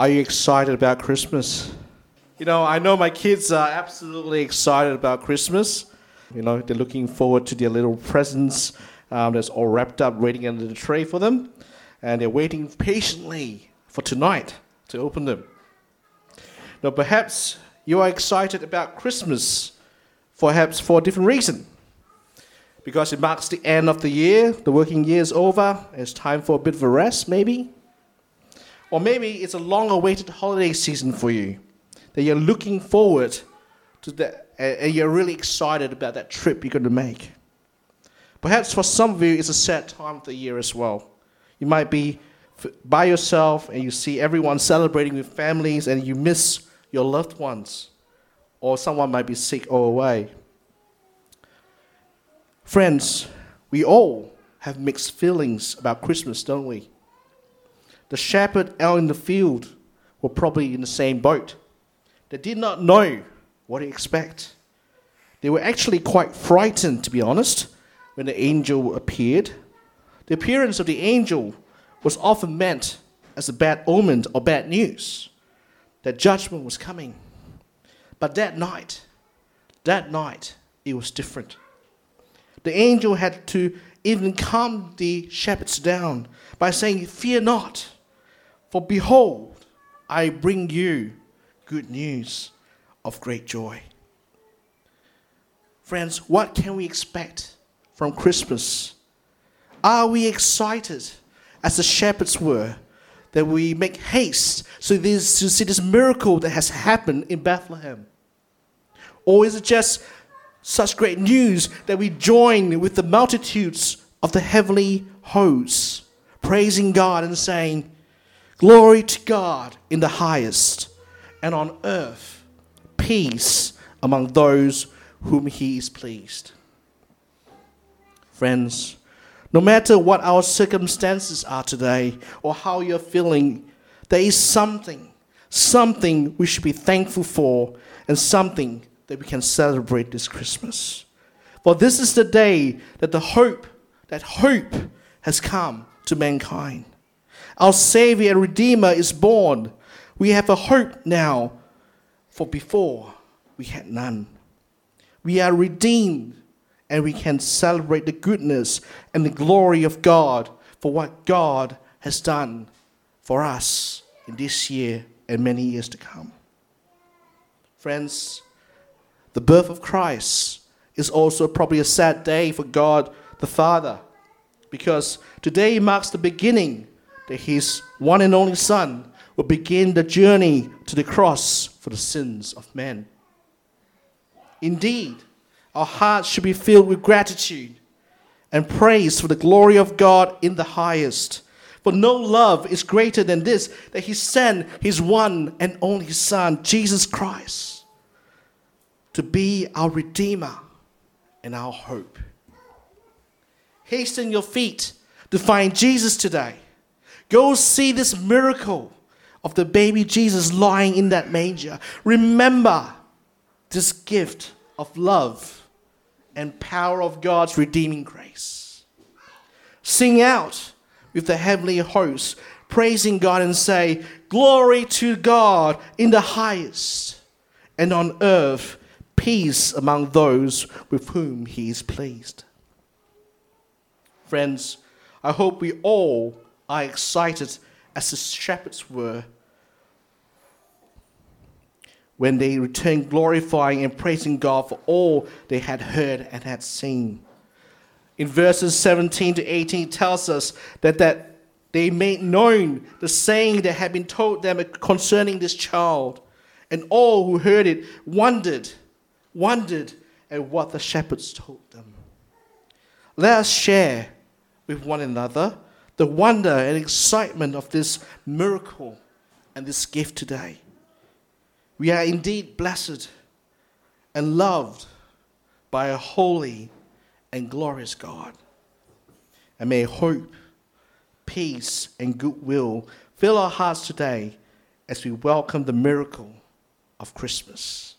Are you excited about Christmas? You know, I know my kids are absolutely excited about Christmas. You know, they're looking forward to their little presents um, that's all wrapped up, waiting under the tray for them. And they're waiting patiently for tonight to open them. Now, perhaps you are excited about Christmas, perhaps for a different reason. Because it marks the end of the year, the working year is over, it's time for a bit of a rest, maybe. Or maybe it's a long awaited holiday season for you that you're looking forward to that and you're really excited about that trip you're going to make. Perhaps for some of you, it's a sad time of the year as well. You might be by yourself and you see everyone celebrating with families and you miss your loved ones, or someone might be sick or away. Friends, we all have mixed feelings about Christmas, don't we? The shepherd out in the field were probably in the same boat. They did not know what to expect. They were actually quite frightened, to be honest, when the angel appeared. The appearance of the angel was often meant as a bad omen or bad news that judgment was coming. But that night, that night, it was different. The angel had to even calm the shepherds down by saying, Fear not, for behold, I bring you good news of great joy. Friends, what can we expect from Christmas? Are we excited as the shepherds were that we make haste so this, to see this miracle that has happened in Bethlehem? Or is it just such great news that we join with the multitudes of the heavenly hosts, praising God and saying, Glory to God in the highest, and on earth, peace among those whom He is pleased. Friends, no matter what our circumstances are today or how you're feeling, there is something, something we should be thankful for, and something that we can celebrate this Christmas. For this is the day that the hope, that hope has come to mankind. Our Savior and Redeemer is born. We have a hope now, for before we had none. We are redeemed, and we can celebrate the goodness and the glory of God for what God has done for us in this year and many years to come. Friends, the birth of Christ is also probably a sad day for God the Father because today marks the beginning that his one and only Son will begin the journey to the cross for the sins of men. Indeed, our hearts should be filled with gratitude and praise for the glory of God in the highest. For no love is greater than this, that He sent His one and only Son, Jesus Christ, to be our Redeemer and our hope. Hasten your feet to find Jesus today. Go see this miracle of the baby Jesus lying in that manger. Remember this gift of love and power of God's redeeming grace. Sing out with the heavenly hosts, praising God and say, Glory to God in the highest, and on earth peace among those with whom he is pleased. Friends, I hope we all are excited as the shepherds were when they returned glorifying and praising God for all they had heard and had seen. In verses 17 to 18 it tells us that, that they made known the saying that had been told them concerning this child. And all who heard it wondered, wondered at what the shepherds told them. Let us share with one another the wonder and excitement of this miracle and this gift today. We are indeed blessed and loved by a holy and glorious God. And may hope, peace, and goodwill fill our hearts today as we welcome the miracle of Christmas.